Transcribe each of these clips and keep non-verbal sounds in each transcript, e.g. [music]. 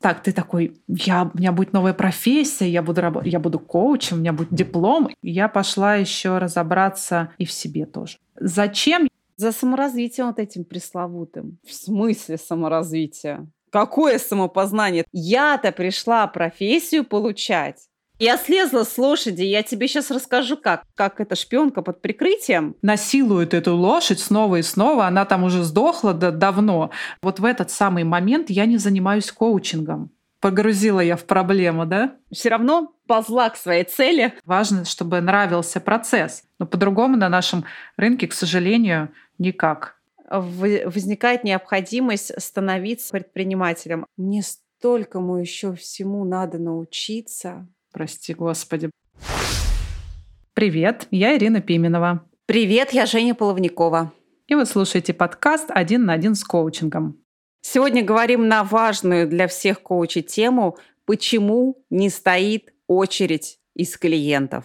Так, ты такой, я, у меня будет новая профессия, я буду, я буду коучем, у меня будет диплом. Я пошла еще разобраться и в себе тоже. Зачем? За саморазвитием вот этим пресловутым. В смысле саморазвития? Какое самопознание? Я-то пришла профессию получать. Я слезла с лошади, я тебе сейчас расскажу, как. Как эта шпионка под прикрытием. Насилует эту лошадь снова и снова, она там уже сдохла да, давно. Вот в этот самый момент я не занимаюсь коучингом. Погрузила я в проблему, да? Все равно ползла к своей цели. Важно, чтобы нравился процесс. Но по-другому на нашем рынке, к сожалению, никак. Возникает необходимость становиться предпринимателем. Мне столькому еще всему надо научиться. Прости, Господи. Привет, я Ирина Пименова. Привет, я Женя Половникова. И вы слушаете подкаст «Один на один с коучингом». Сегодня говорим на важную для всех коучей тему «Почему не стоит очередь из клиентов?»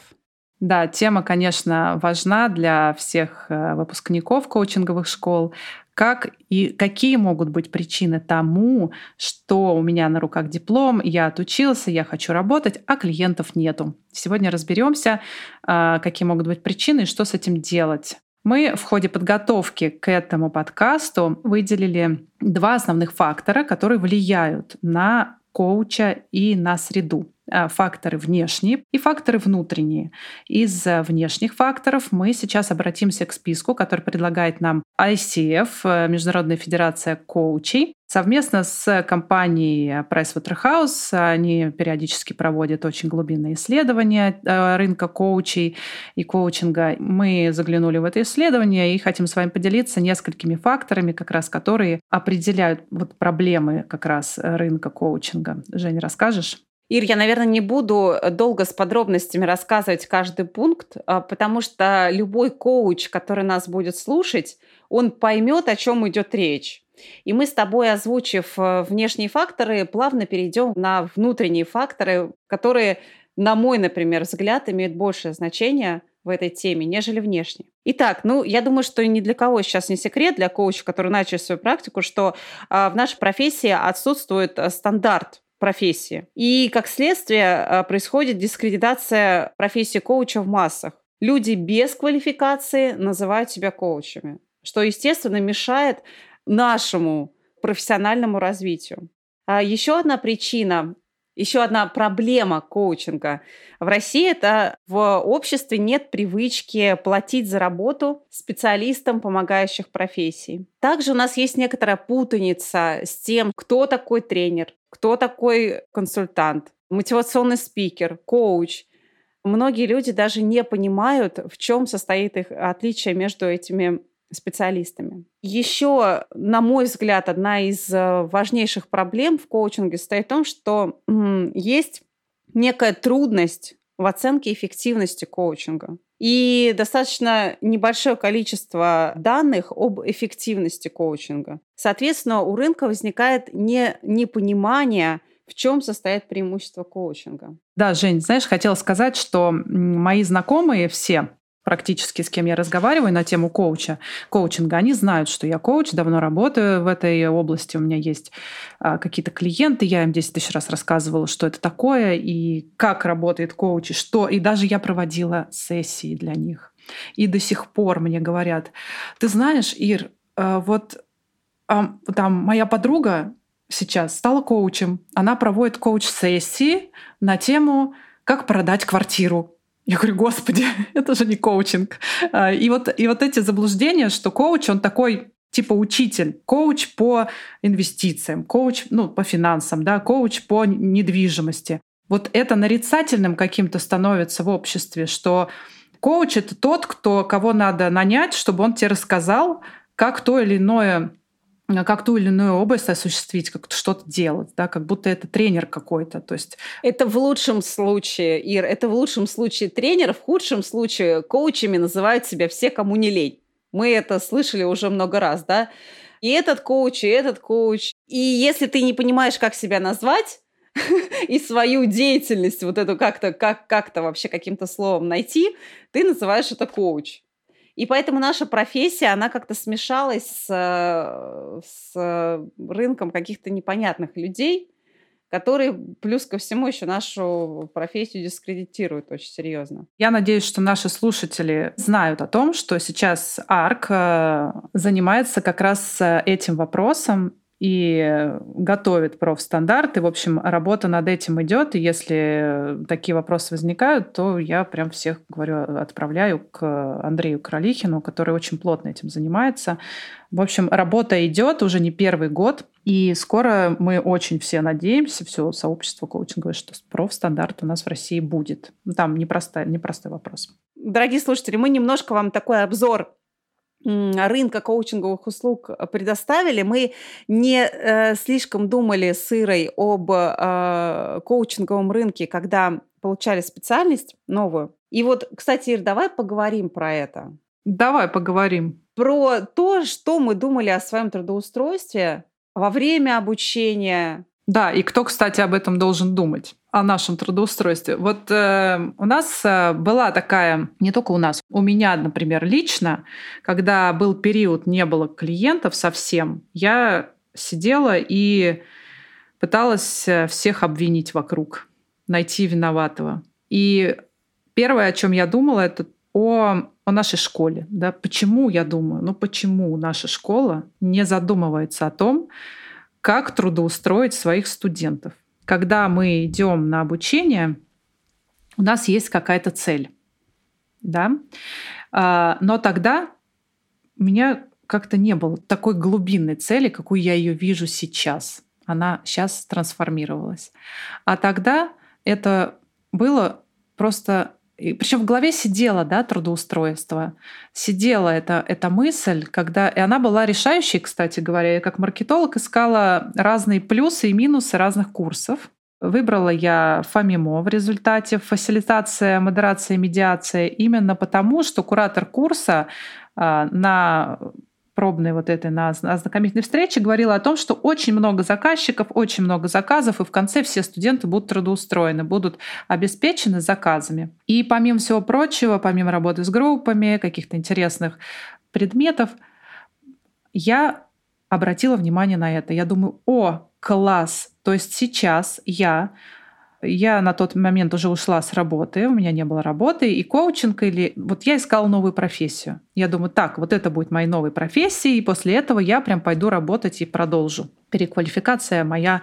Да, тема, конечно, важна для всех э, выпускников коучинговых школ, как и какие могут быть причины тому, что у меня на руках диплом, я отучился, я хочу работать, а клиентов нету. Сегодня разберемся, а, какие могут быть причины и что с этим делать. Мы в ходе подготовки к этому подкасту выделили два основных фактора, которые влияют на коуча и на среду. Э, факторы внешние и факторы внутренние. Из э, внешних факторов мы сейчас обратимся к списку, который предлагает нам ICF, э, Международная федерация коучей. Совместно с компанией Pricewaterhouse они периодически проводят очень глубинные исследования рынка коучей и коучинга. Мы заглянули в это исследование и хотим с вами поделиться несколькими факторами, как раз которые определяют вот проблемы как раз рынка коучинга. Жень, расскажешь? Ир, я, наверное, не буду э, долго с подробностями рассказывать каждый пункт, а, потому что любой коуч, который нас будет слушать, он поймет, о чем идет речь. И мы с тобой, озвучив э, внешние факторы, плавно перейдем на внутренние факторы, которые, на мой, например, взгляд, имеют большее значение в этой теме, нежели внешне. Итак, ну, я думаю, что ни для кого сейчас не секрет, для коуча, который начал свою практику, что э, в нашей профессии отсутствует э, стандарт профессии. И, как следствие, а, происходит дискредитация профессии коуча в массах. Люди без квалификации называют себя коучами, что, естественно, мешает нашему профессиональному развитию. А еще одна причина еще одна проблема коучинга в России – это в обществе нет привычки платить за работу специалистам помогающих профессий. Также у нас есть некоторая путаница с тем, кто такой тренер, кто такой консультант, мотивационный спикер, коуч. Многие люди даже не понимают, в чем состоит их отличие между этими специалистами. Еще, на мой взгляд, одна из э, важнейших проблем в коучинге состоит в том, что есть некая трудность в оценке эффективности коучинга. И достаточно небольшое количество данных об эффективности коучинга. Соответственно, у рынка возникает не, непонимание, в чем состоит преимущество коучинга. Да, Жень, знаешь, хотела сказать, что мои знакомые все, практически с кем я разговариваю на тему коуча, коучинга, они знают, что я коуч, давно работаю в этой области, у меня есть а, какие-то клиенты, я им 10 тысяч раз рассказывала, что это такое и как работает коуч, и что, и даже я проводила сессии для них. И до сих пор мне говорят, ты знаешь, Ир, а, вот а, там моя подруга сейчас стала коучем, она проводит коуч-сессии на тему «Как продать квартиру». Я говорю, господи, [laughs] это же не коучинг. А, и вот, и вот эти заблуждения, что коуч, он такой типа учитель, коуч по инвестициям, коуч ну, по финансам, да, коуч по недвижимости. Вот это нарицательным каким-то становится в обществе, что коуч — это тот, кто, кого надо нанять, чтобы он тебе рассказал, как то или иное как ту или иную область осуществить, как что-то делать, да, как будто это тренер какой-то. То есть... Это в лучшем случае, Ир, это в лучшем случае тренер, в худшем случае коучами называют себя все, кому не лень. Мы это слышали уже много раз, да? И этот коуч, и этот коуч. И если ты не понимаешь, как себя назвать, [laughs] и свою деятельность вот эту как-то как, как-то вообще каким-то словом найти, ты называешь это коуч. И поэтому наша профессия, она как-то смешалась с, с рынком каких-то непонятных людей, который плюс ко всему еще нашу профессию дискредитирует очень серьезно. Я надеюсь, что наши слушатели знают о том, что сейчас АРК э, занимается как раз э, этим вопросом и готовит профстандарты. В общем, работа над этим идет. И если такие вопросы возникают, то я прям всех, говорю, отправляю к Андрею Кролихину, который очень плотно этим занимается. В общем, работа идет уже не первый год. И скоро мы очень все надеемся, все сообщество коучинговое, что профстандарт у нас в России будет. Там непростой, непростой вопрос. Дорогие слушатели, мы немножко вам такой обзор рынка коучинговых услуг э, предоставили, мы не э, слишком думали с Ирой об э, коучинговом рынке, когда получали специальность новую. И вот, кстати, Ир, давай поговорим про это. Давай поговорим. Про то, что мы думали о своем трудоустройстве во время обучения, да, и кто, кстати, об этом должен думать? о нашем трудоустройстве. Вот э, у нас э, была такая, не только у нас, у меня, например, лично, когда был период, не было клиентов совсем, я сидела и пыталась э, всех обвинить вокруг, найти виноватого. И первое, о чем я думала, это о, о нашей школе. Да? Почему я думаю? Ну почему наша школа не задумывается о том, как трудоустроить своих студентов. Когда мы идем на обучение, у нас есть какая-то цель. Да? А, но тогда у меня как-то не было такой глубинной цели, какую я ее вижу сейчас. Она сейчас трансформировалась. А тогда это было просто причем в голове сидела, да, трудоустройство. Сидела эта, эта мысль, когда... И она была решающей, кстати говоря. Я как маркетолог искала разные плюсы и минусы разных курсов. Выбрала я ФАМИМО в результате фасилитация, модерация, медиация именно потому, что куратор курса а, на пробной вот этой на ознакомительной встрече говорила о том, что очень много заказчиков, очень много заказов, и в конце все студенты будут трудоустроены, будут обеспечены заказами. И помимо всего прочего, помимо работы с группами, каких-то интересных предметов, я обратила внимание на это. Я думаю, о, класс! То есть сейчас я я на тот момент уже ушла с работы, у меня не было работы, и коучинг или... Вот я искала новую профессию. Я думаю, так, вот это будет моей новой профессией, и после этого я прям пойду работать и продолжу. Переквалификация моя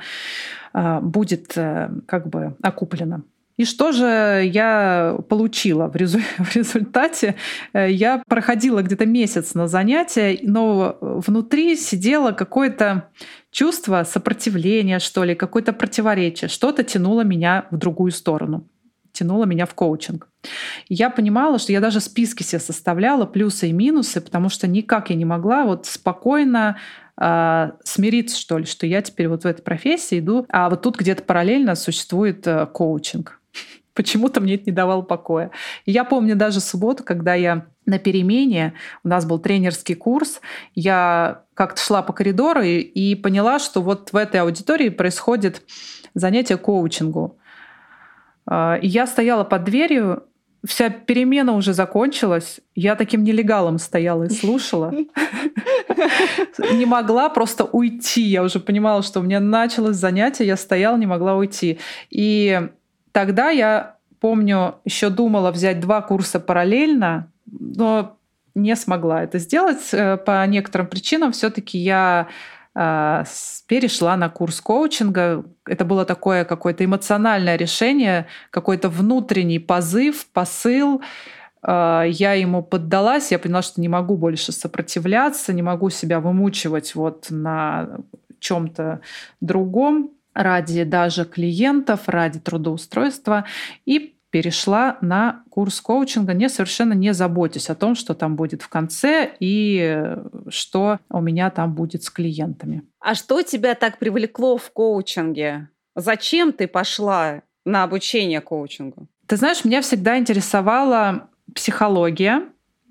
э, будет э, как бы окуплена. И что же я получила в, резу... [laughs] в результате? Э, я проходила где-то месяц на занятия, но внутри сидело какое-то чувство сопротивления, что ли, какое-то противоречие. Что-то тянуло меня в другую сторону тянуло меня в коучинг. Я понимала, что я даже списки себе составляла, плюсы и минусы, потому что никак я не могла вот спокойно э, смириться, что ли, что я теперь вот в этой профессии иду, а вот тут где-то параллельно существует э, коучинг. Почему-то мне это не давало покоя. И я помню даже субботу, когда я на перемене, у нас был тренерский курс, я как-то шла по коридору и, и поняла, что вот в этой аудитории происходит занятие коучингу. А, и я стояла под дверью, вся перемена уже закончилась. Я таким нелегалом стояла и слушала. [laughs] Не могла просто уйти. Я уже понимала, что у меня началось занятие, я стояла, не могла уйти. И Тогда я помню, еще думала взять два курса параллельно, но не смогла это сделать. Э, по некоторым причинам все-таки я э, перешла на курс коучинга. Это было такое какое-то эмоциональное решение, какой-то внутренний позыв, посыл. Э, я ему поддалась, я поняла, что не могу больше сопротивляться, не могу себя вымучивать вот на чем-то другом ради даже клиентов, ради трудоустройства и перешла на курс коучинга, не совершенно не заботясь о том, что там будет в конце и что у меня там будет с клиентами. А что тебя так привлекло в коучинге? Зачем ты пошла на обучение коучингу? Ты знаешь, меня всегда интересовала психология,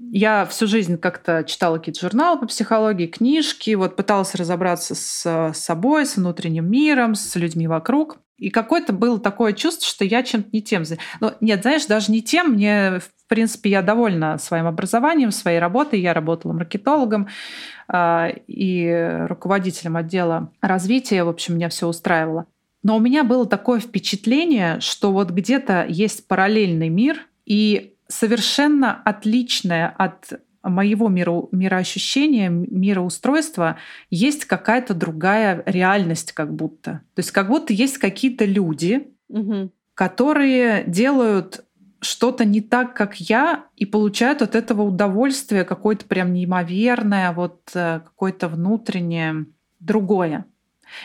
я всю жизнь как-то читала какие-то журналы по психологии, книжки, вот пыталась разобраться с собой, с внутренним миром, с людьми вокруг. И какое-то было такое чувство, что я чем-то не тем. Ну, нет, знаешь, даже не тем. Мне, в принципе, я довольна своим образованием, своей работой. Я работала маркетологом э, и руководителем отдела развития. В общем, меня все устраивало. Но у меня было такое впечатление, что вот где-то есть параллельный мир, и совершенно отличное от моего мира, мироощущения, мироустройства есть какая-то другая реальность как будто. То есть как будто есть какие-то люди, угу. которые делают что-то не так, как я, и получают от этого удовольствие какое-то прям неимоверное, вот э, какое-то внутреннее другое.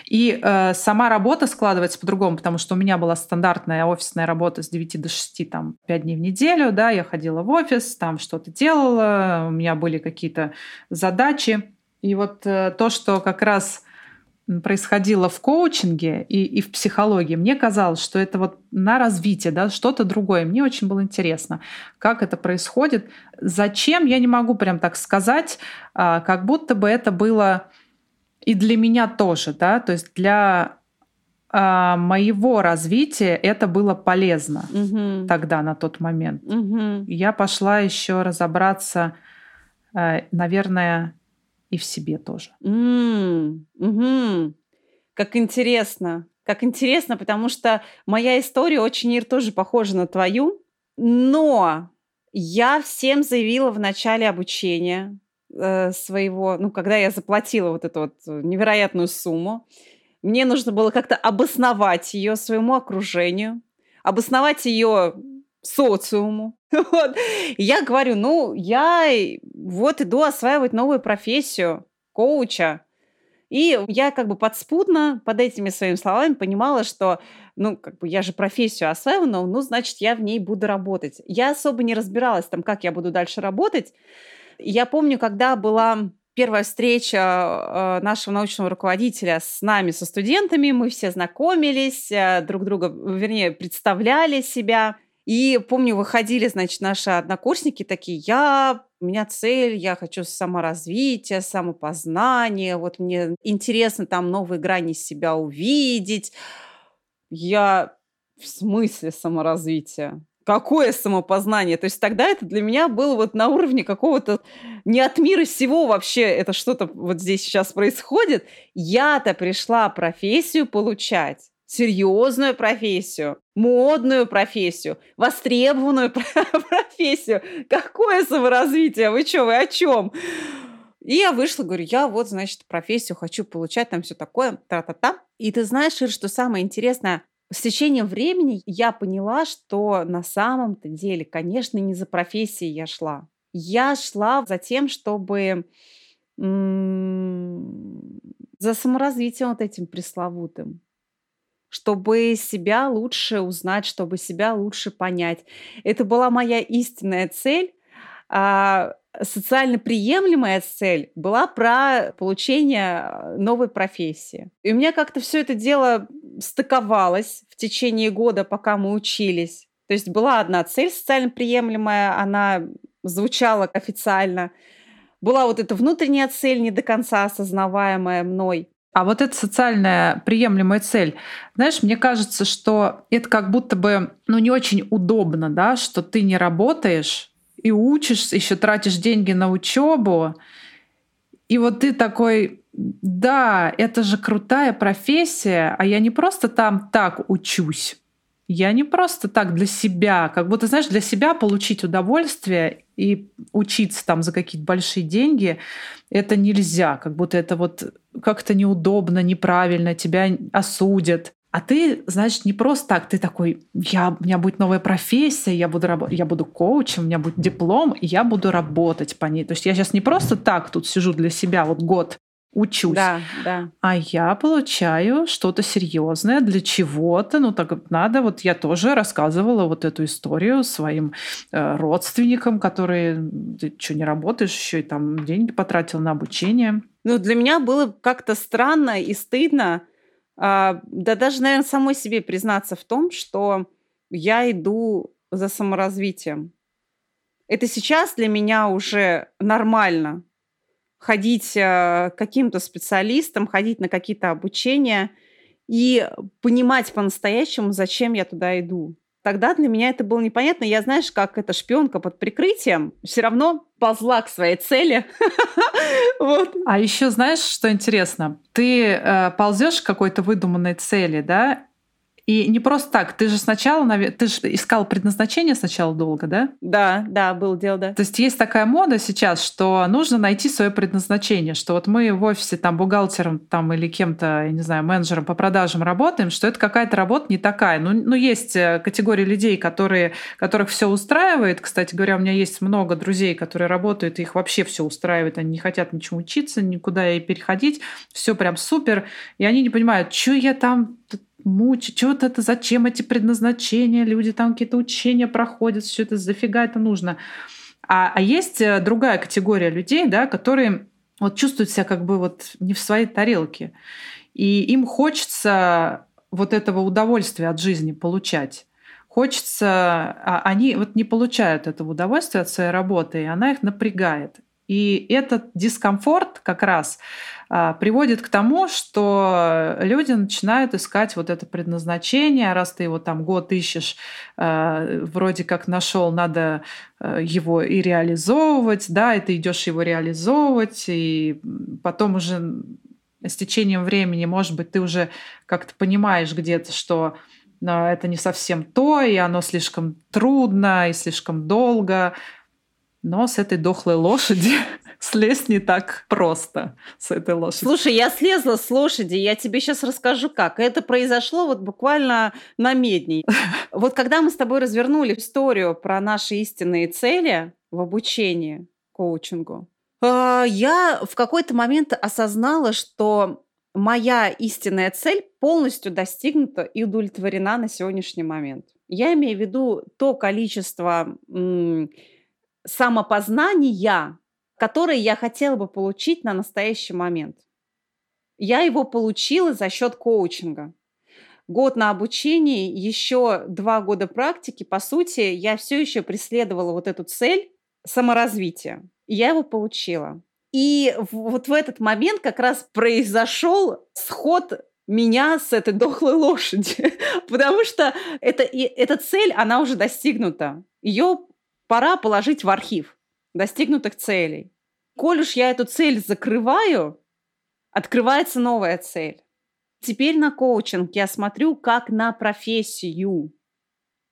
И э, сама работа складывается по-другому, потому что у меня была стандартная офисная работа с 9 до 6, там, 5 дней в неделю, да, я ходила в офис, там что-то делала, у меня были какие-то задачи. И вот э, то, что как раз происходило в коучинге и, и в психологии, мне казалось, что это вот на развитие, да, что-то другое. Мне очень было интересно, как это происходит. Зачем, я не могу прям так сказать, а, как будто бы это было и для меня тоже, да, то есть для а, моего развития это было полезно угу. тогда, на тот момент. Угу. Я пошла еще разобраться, а, наверное, и в себе тоже. Mm, угу. Как интересно. Как интересно, потому что моя история очень, Ир, тоже похожа на твою. Но я всем заявила в начале обучения, э, своего, ну, когда я заплатила вот эту вот невероятную сумму, мне нужно было как-то обосновать ее своему окружению, обосновать ее социуму. [laughs] Вот. Я говорю, ну, я вот иду осваивать новую профессию коуча. И я как бы подспудно под этими своими словами понимала, что, ну, как бы я же профессию осваиваю, ну, значит, я в ней буду работать. Я особо не разбиралась там, как я буду дальше работать, я помню, когда была первая встреча э, нашего научного руководителя с нами, со студентами, мы все знакомились, э, друг друга, вернее, представляли себя. И помню, выходили, значит, наши однокурсники такие, я, у меня цель, я хочу саморазвития, самопознания, вот мне интересно там новые грани себя увидеть. Я в смысле саморазвития? Какое самопознание? То есть тогда это для меня было вот на уровне какого-то не от мира всего вообще это что-то вот здесь сейчас происходит. Я-то пришла профессию получать серьезную профессию, модную профессию, востребованную [laughs] профессию. Какое саморазвитие? Вы что, вы о чем? И я вышла, говорю, я вот, значит, профессию хочу получать, там все такое, та-та-та. И ты знаешь, Ир, что самое интересное, с течением времени я поняла, что на самом-то деле, конечно, не за профессией я шла. Я шла за тем, чтобы за саморазвитием вот этим пресловутым, чтобы себя лучше узнать, чтобы себя лучше понять. Это была моя истинная цель. А социально приемлемая цель была про получение а, новой профессии. И у меня как-то все это дело стыковалось в течение года, пока мы учились. То есть была одна цель социально приемлемая, она звучала официально. Была вот эта внутренняя цель, не до конца осознаваемая мной. А вот эта социальная приемлемая цель, знаешь, мне кажется, что это как будто бы ну, не очень удобно, да, что ты не работаешь, и учишься, еще тратишь деньги на учебу. И вот ты такой, да, это же крутая профессия, а я не просто там так учусь. Я не просто так для себя, как будто, знаешь, для себя получить удовольствие и учиться там за какие-то большие деньги, это нельзя, как будто это вот как-то неудобно, неправильно, тебя осудят. А ты, значит, не просто так, ты такой, я, у меня будет новая профессия, я буду, я буду коучем, у меня будет диплом, и я буду работать по ней. То есть я сейчас не просто так тут сижу для себя вот год учусь, да, да. а я получаю что-то серьезное для чего-то. Ну так надо. Вот я тоже рассказывала вот эту историю своим э, родственникам, которые ты что не работаешь еще и там деньги потратил на обучение. Ну для меня было как-то странно и стыдно да даже, наверное, самой себе признаться в том, что я иду за саморазвитием. Это сейчас для меня уже нормально ходить э, к каким-то специалистам, ходить на какие-то обучения и понимать по-настоящему, зачем я туда иду. Тогда для меня это было непонятно. Я, знаешь, как эта шпионка под прикрытием все равно ползла к своей цели. [laughs] вот. А еще знаешь, что интересно? Ты э, ползешь к какой-то выдуманной цели, да, и не просто так, ты же сначала, ты же искал предназначение сначала долго, да? Да, да, был дело, да. То есть есть такая мода сейчас, что нужно найти свое предназначение, что вот мы в офисе там бухгалтером там или кем-то, я не знаю, менеджером по продажам работаем, что это какая-то работа не такая. Ну, ну есть э, категория людей, которые, которых все устраивает. Кстати говоря, у меня есть много друзей, которые работают, и их вообще все устраивает, они не хотят ничего учиться, никуда и переходить, все прям супер, и они не понимают, что я там мучить, что это, зачем эти предназначения, люди там какие-то учения проходят, все это зафига это нужно. А, а есть э, другая категория людей, да, которые вот чувствуют себя как бы вот не в своей тарелке. И им хочется вот этого удовольствия от жизни получать. Хочется, а они вот не получают этого удовольствия от своей работы, и она их напрягает. И этот дискомфорт как раз приводит к тому, что люди начинают искать вот это предназначение, раз ты его там год ищешь, а, вроде как нашел, надо а, его и реализовывать, да, и ты идешь его реализовывать, и потом уже с течением времени, может быть, ты уже как-то понимаешь где-то, что это не совсем то, и оно слишком трудно, и слишком долго, но с этой дохлой лошади [laughs] слезть не так просто с этой лошади. Слушай, я слезла с лошади, я тебе сейчас расскажу, как. Это произошло вот буквально на медне. [laughs] Вот когда мы с тобой развернули историю про наши истинные цели в обучении коучингу, а, я в какой-то момент осознала, что моя истинная цель полностью достигнута и удовлетворена на сегодняшний момент. Я имею в виду то количество самопознания, которое я хотела бы получить на настоящий момент. Я его получила за счет коучинга. Год на обучении, еще два года практики. По сути, я все еще преследовала вот эту цель саморазвития. И я его получила. И вот в этот момент как раз произошел сход меня с этой дохлой лошади, [laughs] потому что это, эта цель, она уже достигнута. Ее пора положить в архив достигнутых целей. Коль уж я эту цель закрываю, открывается новая цель. Теперь на коучинг я смотрю как на профессию.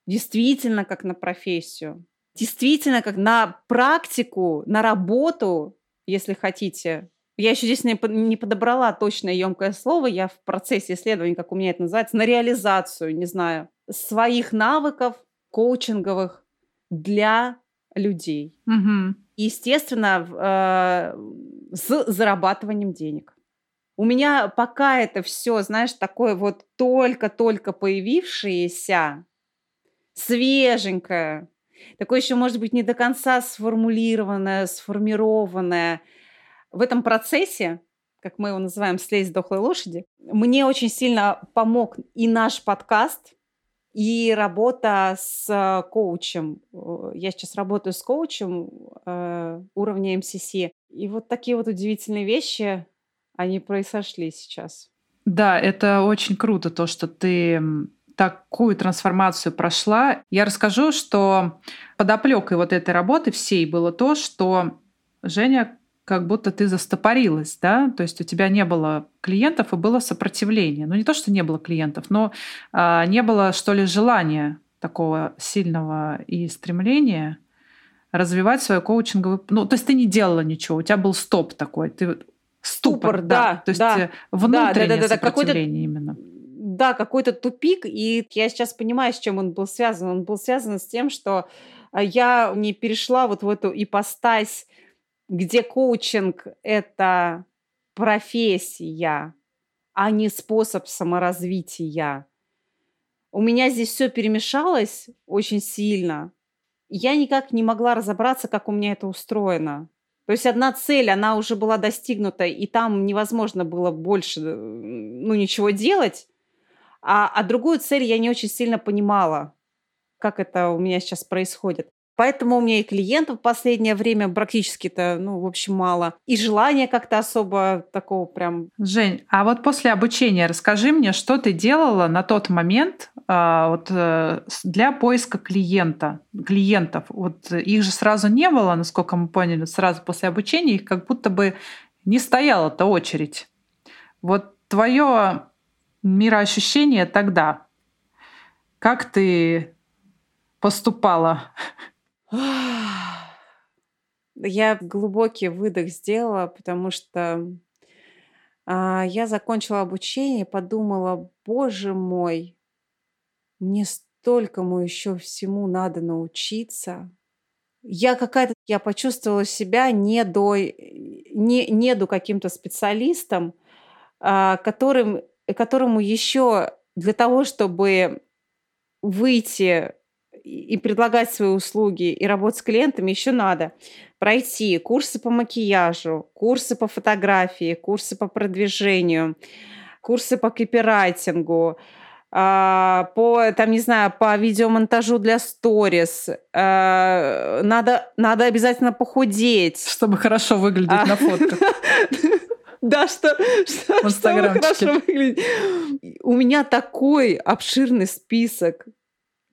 Действительно, как на профессию. Действительно, как на практику, на работу, если хотите. Я еще здесь не, подобрала точное емкое слово. Я в процессе исследования, как у меня это называется, на реализацию, не знаю, своих навыков коучинговых для людей. Угу. Естественно, э, с зарабатыванием денег. У меня пока это все, знаешь, такое вот только-только появившееся, свеженькое, такое еще, может быть, не до конца сформулированное, сформированное. В этом процессе, как мы его называем, слезть дохлой лошади, мне очень сильно помог и наш подкаст, и работа с э, коучем. Я сейчас работаю с коучем э, уровня МСС. И вот такие вот удивительные вещи, они произошли сейчас. Да, это очень круто, то, что ты такую трансформацию прошла. Я расскажу, что подоплекой вот этой работы всей было то, что Женя как будто ты застопорилась, да, то есть у тебя не было клиентов и было сопротивление. Ну не то, что не было клиентов, но а, не было, что ли, желания такого сильного и стремления развивать свою коучинговую... Ну, то есть ты не делала ничего, у тебя был стоп такой, ты ступор, ступор, да, то есть да, внутреннее да, да, да, да, сопротивление именно. Да, какой-то тупик, и я сейчас понимаю, с чем он был связан. Он был связан с тем, что а, я не перешла вот в эту ипостась где коучинг – это профессия, а не способ саморазвития. У меня здесь все перемешалось очень сильно. Я никак не могла разобраться, как у меня это устроено. То есть одна цель, она уже была достигнута, и там невозможно было больше ну, ничего делать. А, а другую цель я не очень сильно понимала, как это у меня сейчас происходит. Поэтому у меня и клиентов в последнее время практически-то, ну, в общем, мало. И желания как-то особо такого прям... Жень, а вот после обучения расскажи мне, что ты делала на тот момент, а, вот э, для поиска клиента, клиентов. Вот их же сразу не было, насколько мы поняли, сразу после обучения их как будто бы не стояла-то очередь. Вот твое мироощущение тогда, как ты поступала? [laughs] Я глубокий выдох сделала, потому что а, я закончила обучение и подумала, боже мой, мне столькому еще всему надо научиться. Я какая-то, я почувствовала себя не до, не, не до каким-то специалистом, а, которым, которому еще для того, чтобы выйти и предлагать свои услуги и работать с клиентами, еще надо пройти курсы по макияжу, курсы по фотографии, курсы по продвижению, курсы по копирайтингу, а, по, там, не знаю, по видеомонтажу для сторис. А, надо, надо обязательно похудеть. Чтобы хорошо выглядеть а. на фотках. [laughs] Да, что, что, чтобы хорошо выглядеть. У меня такой обширный список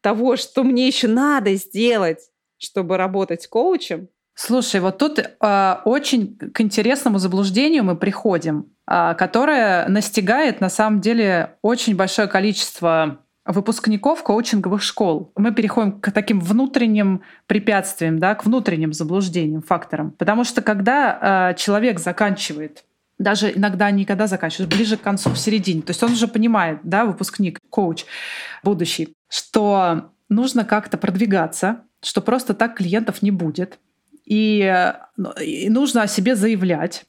того, что мне еще надо сделать, чтобы работать коучем. Слушай, вот тут э, очень к интересному заблуждению мы приходим, э, которое настигает на самом деле очень большое количество выпускников коучинговых школ. Мы переходим к таким внутренним препятствиям, да, к внутренним заблуждениям, факторам. Потому что когда э, человек заканчивает даже иногда никогда заканчивает, ближе к концу, в середине. То есть он уже понимает, да, выпускник, коуч будущий, что нужно как-то продвигаться, что просто так клиентов не будет, и, ну, и нужно о себе заявлять.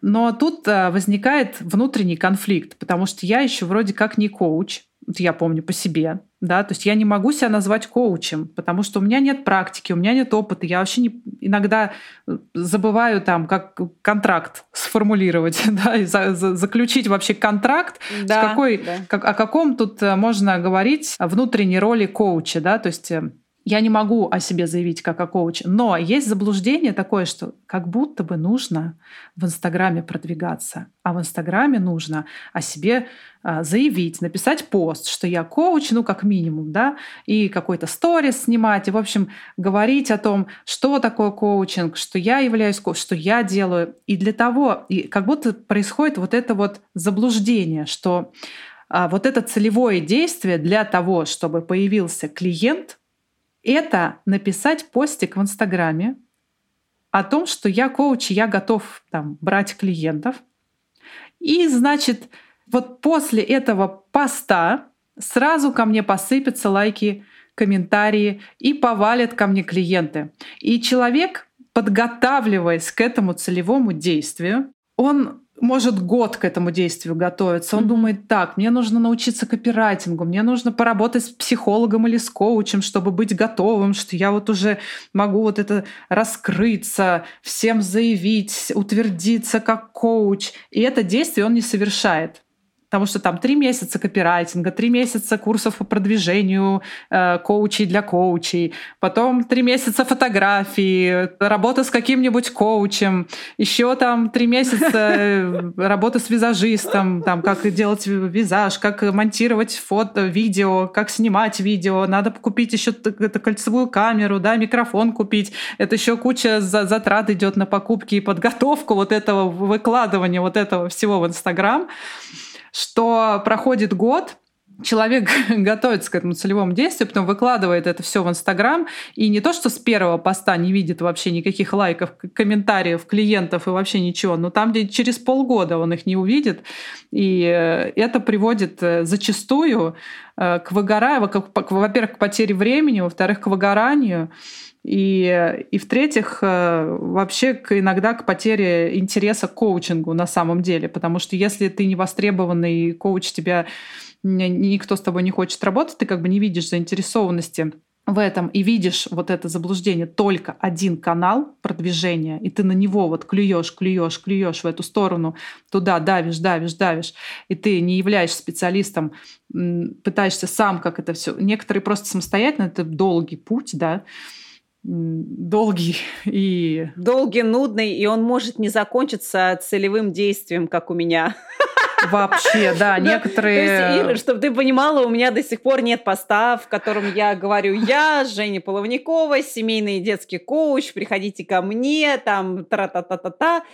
Но тут э, возникает внутренний конфликт, потому что я еще вроде как не коуч, я помню по себе, да, то есть я не могу себя назвать коучем, потому что у меня нет практики, у меня нет опыта, я вообще не, иногда э, забываю там, как контракт сформулировать, [laughs] да, и за, за, заключить вообще контракт, да, какой, да. как, о каком тут э, можно говорить внутренней роли коуча, да, то есть я не могу о себе заявить как о коуче, но есть заблуждение такое, что как будто бы нужно в Инстаграме продвигаться, а в Инстаграме нужно о себе а, заявить, написать пост, что я коуч, ну как минимум, да, и какой-то сторис снимать, и, в общем, говорить о том, что такое коучинг, что я являюсь коучем, что я делаю. И для того, и как будто происходит вот это вот заблуждение, что а, вот это целевое действие для того, чтобы появился клиент, это написать постик в Инстаграме о том, что я коуч, я готов там, брать клиентов. И, значит, вот после этого поста сразу ко мне посыпятся лайки, комментарии и повалят ко мне клиенты. И человек, подготавливаясь к этому целевому действию, он может год к этому действию готовиться. Он mm-hmm. думает, так, мне нужно научиться копирайтингу, мне нужно поработать с психологом или с коучем, чтобы быть готовым, что я вот уже могу вот это раскрыться, всем заявить, утвердиться как коуч. И это действие он не совершает потому что там три месяца копирайтинга, три месяца курсов по продвижению э, коучей для коучей, потом три месяца фотографии, работа с каким-нибудь коучем, еще там три месяца э, работа с визажистом, там как делать визаж, как монтировать фото, видео, как снимать видео, надо купить еще кольцевую камеру, да, микрофон купить, это еще куча затрат идет на покупки и подготовку вот этого выкладывания вот этого всего в Инстаграм что проходит год, человек [laughs] готовится к этому целевому действию, потом выкладывает это все в Инстаграм, и не то, что с первого поста не видит вообще никаких лайков, комментариев, клиентов и вообще ничего, но там, где через полгода он их не увидит, и э, это приводит э, зачастую э, к выгоранию, во-первых, к потере времени, во-вторых, к выгоранию, и, и в-третьих, э, вообще к, иногда к потере интереса к коучингу на самом деле. Потому что если ты не востребованный коуч, тебя никто с тобой не хочет работать, ты как бы не видишь заинтересованности в этом и видишь вот это заблуждение только один канал продвижения, и ты на него вот клюешь, клюешь, клюешь в эту сторону, туда давишь, давишь, давишь, и ты не являешься специалистом, пытаешься сам как это все. Некоторые просто самостоятельно, это долгий путь, да, долгий [laughs] и... Долгий, нудный, и он может не закончиться целевым действием, как у меня. Вообще, да, [laughs] некоторые... Ира, чтобы ты понимала, у меня до сих пор нет поста, в котором я говорю, я Женя Половникова, семейный детский коуч, приходите ко мне, там, тра-та-та-та-та.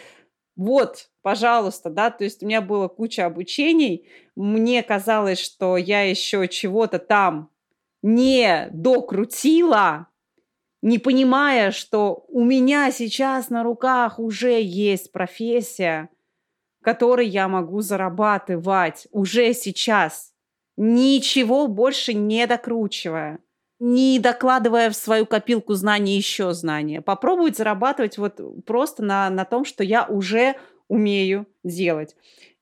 Вот, пожалуйста, да, то есть у меня было куча обучений, мне казалось, что я еще чего-то там не докрутила, не понимая, что у меня сейчас на руках уже есть профессия, которой я могу зарабатывать уже сейчас, ничего больше не докручивая, не докладывая в свою копилку знаний еще знания. Попробовать зарабатывать вот просто на, на том, что я уже умею делать.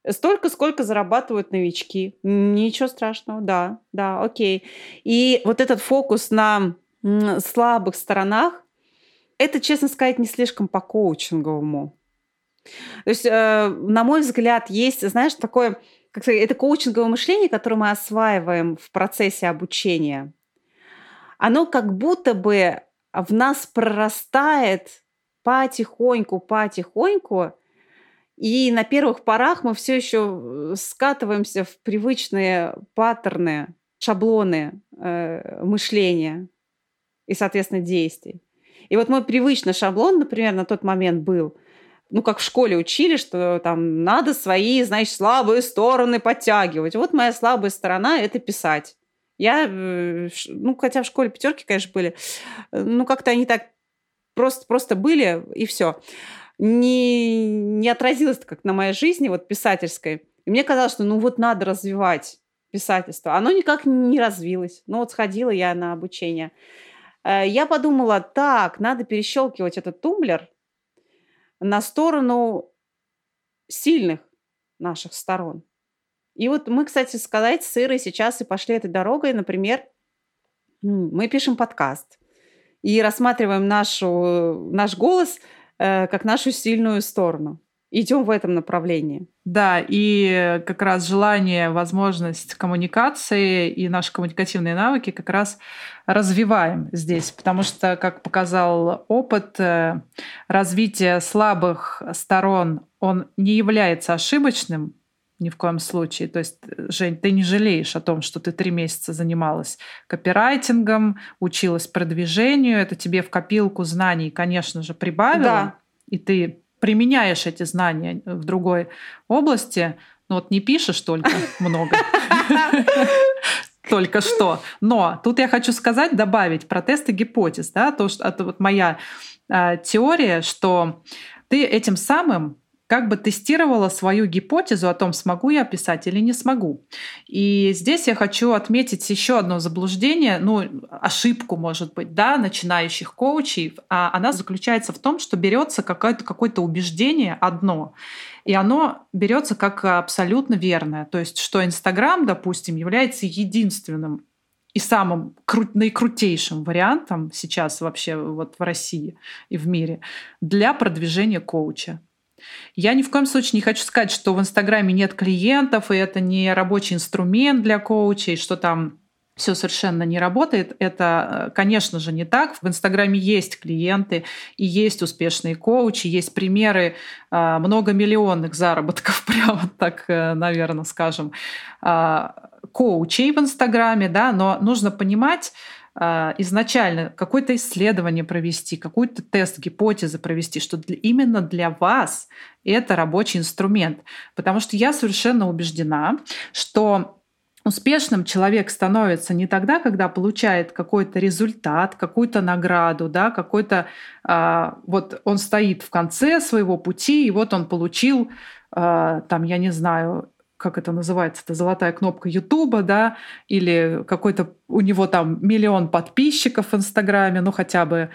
Столько, сколько зарабатывают новички. Ничего страшного, да, да, окей. И вот этот фокус на слабых сторонах, это, честно сказать, не слишком по коучинговому. То есть, э, на мой взгляд, есть, знаешь, такое, как сказать, это коучинговое мышление, которое мы осваиваем в процессе обучения. Оно как будто бы в нас прорастает потихоньку, потихоньку, и на первых порах мы все еще э, скатываемся в привычные паттерны, шаблоны э, мышления и, соответственно, действий. И вот мой привычный шаблон, например, на тот момент был, ну, как в школе учили, что там надо свои, значит, слабые стороны подтягивать. Вот моя слабая сторона – это писать. Я, э, ну, хотя в школе пятерки, конечно, были, ну, как-то они так просто, просто были, и все. Не, не отразилось как на моей жизни, вот писательской. И мне казалось, что ну вот надо развивать писательство. Оно никак не развилось. Ну вот сходила я на обучение. Э, я подумала, так, надо перещелкивать этот тумблер на сторону сильных наших сторон. И вот мы, кстати сказать, с сейчас и пошли этой дорогой. Например, мы пишем подкаст и рассматриваем нашу, наш голос э, как нашу сильную сторону идем в этом направлении. Да, и как раз желание, возможность коммуникации и наши коммуникативные навыки как раз развиваем здесь, потому что, как показал опыт, э, развитие слабых сторон, он не является ошибочным, ни в коем случае. То есть, Жень, ты не жалеешь о том, что ты три месяца занималась копирайтингом, училась продвижению, это тебе в копилку знаний, конечно же, прибавило, да. и ты применяешь эти знания в другой области, ну вот не пишешь только [laughs] много, только что. Но тут я хочу сказать, добавить про тесты гипотез, да, то, что это вот моя э, теория, что ты этим самым как бы тестировала свою гипотезу о том, смогу я писать или не смогу. И здесь я хочу отметить еще одно заблуждение, ну, ошибку, может быть, да, начинающих коучей. А она заключается в том, что берется какое-то какое убеждение одно, и оно берется как абсолютно верное. То есть, что Инстаграм, допустим, является единственным и самым кру- наикрутейшим вариантом сейчас вообще вот в России и в мире для продвижения коуча. Я ни в коем случае не хочу сказать, что в Инстаграме нет клиентов, и это не рабочий инструмент для коучей, что там все совершенно не работает. Это, э, конечно же, не так. В Инстаграме есть клиенты и есть успешные коучи, есть примеры э, многомиллионных заработков, [laughs] прямо так, э, наверное, скажем, коучей в Инстаграме, да, но нужно понимать, изначально какое-то исследование провести, какой-то тест, гипотезы провести, что именно для вас это рабочий инструмент. Потому что я совершенно убеждена, что Успешным человек становится не тогда, когда получает какой-то результат, какую-то награду, да, какой-то а, вот он стоит в конце своего пути, и вот он получил а, там, я не знаю, как это называется, это золотая кнопка Ютуба, да, или какой-то у него там миллион подписчиков в Инстаграме, ну хотя бы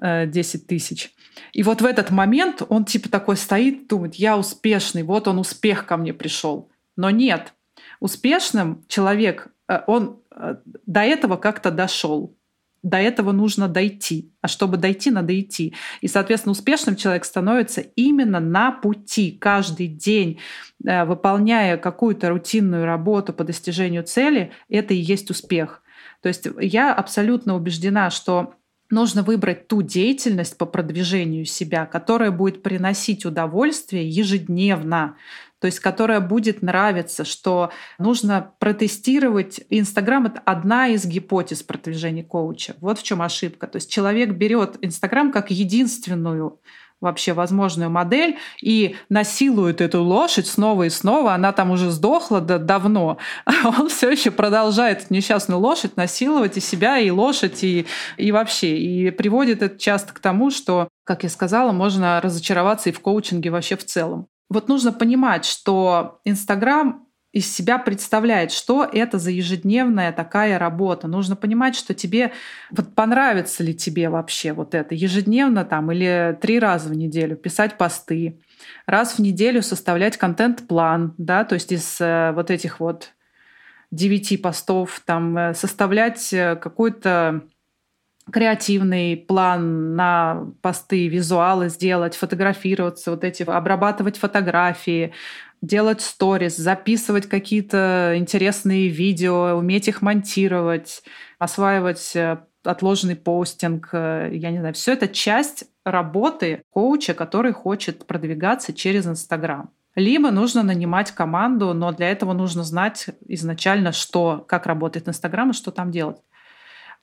э, 10 тысяч. И вот в этот момент он типа такой стоит, думает, я успешный, вот он успех ко мне пришел. Но нет, успешным человек, э, он э, до этого как-то дошел до этого нужно дойти. А чтобы дойти, надо идти. И, соответственно, успешным человек становится именно на пути, каждый день, э, выполняя какую-то рутинную работу по достижению цели, это и есть успех. То есть я абсолютно убеждена, что нужно выбрать ту деятельность по продвижению себя, которая будет приносить удовольствие ежедневно. То есть которая будет нравиться, что нужно протестировать. Инстаграм — это одна из гипотез продвижения коуча. Вот в чем ошибка. То есть человек берет Инстаграм как единственную вообще возможную модель и насилует эту лошадь снова и снова. Она там уже сдохла да, давно. А он все еще продолжает эту несчастную лошадь насиловать и себя, и лошадь, и, и вообще. И приводит это часто к тому, что, как я сказала, можно разочароваться и в коучинге вообще в целом. Вот нужно понимать, что Инстаграм из себя представляет, что это за ежедневная такая работа. Нужно понимать, что тебе вот понравится ли тебе вообще вот это ежедневно там или три раза в неделю писать посты, раз в неделю составлять контент-план, да, то есть из э, вот этих вот девяти постов там э, составлять э, какой-то креативный план на посты, визуалы сделать, фотографироваться, вот эти, обрабатывать фотографии, делать сторис, записывать какие-то интересные видео, уметь их монтировать, осваивать э, отложенный постинг, э, я не знаю, все это часть работы коуча, который хочет продвигаться через Инстаграм. Либо нужно нанимать команду, но для этого нужно знать изначально, что, как работает Инстаграм и что там делать.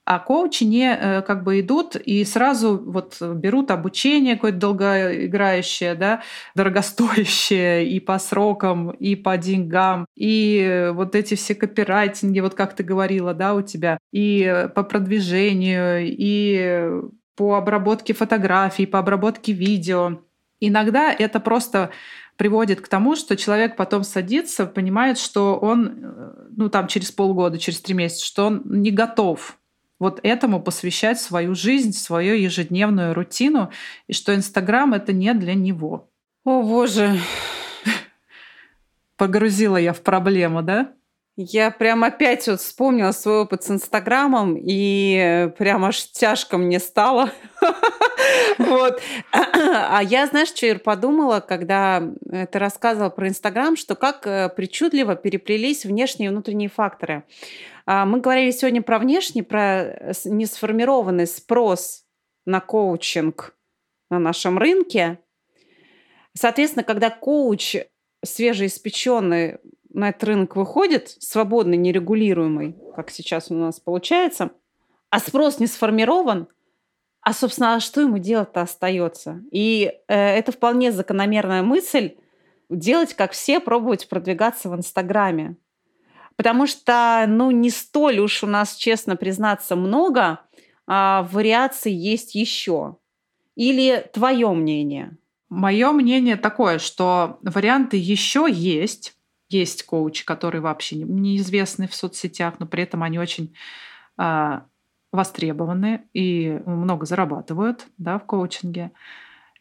А коучи не э, как бы идут и сразу вот берут обучение какое-то долгоиграющее, да, дорогостоящее и по срокам, и по деньгам, и вот эти все копирайтинги, вот как ты говорила, да, у тебя, и по продвижению, и по обработке фотографий, по обработке видео. Иногда это просто приводит к тому, что человек потом садится, понимает, что он, э, ну там через полгода, через три месяца, что он не готов вот этому посвящать свою жизнь, свою ежедневную рутину, и что Инстаграм это не для него. О боже. [laughs] Погрузила я в проблему, да? Я прям опять вот вспомнила свой опыт с Инстаграмом, и прям аж тяжко мне стало. [laughs] Вот. А я, знаешь, что, Ир, подумала, когда ты рассказывала про Инстаграм, что как э, причудливо переплелись внешние и внутренние факторы. А, мы говорили сегодня про внешний, про несформированный спрос на коучинг на нашем рынке. Соответственно, когда коуч свежеиспеченный на этот рынок выходит, свободный, нерегулируемый, как сейчас у нас получается, а спрос не сформирован, а, собственно, а что ему делать-то остается? И э, это вполне закономерная мысль делать, как все, пробовать продвигаться в Инстаграме. Потому что, ну, не столь уж у нас, честно признаться, много а, вариаций есть еще. Или твое мнение? Мое мнение такое, что варианты еще есть. Есть коучи, которые вообще неизвестны в соцсетях, но при этом они очень а, востребованы и много зарабатывают да, в коучинге.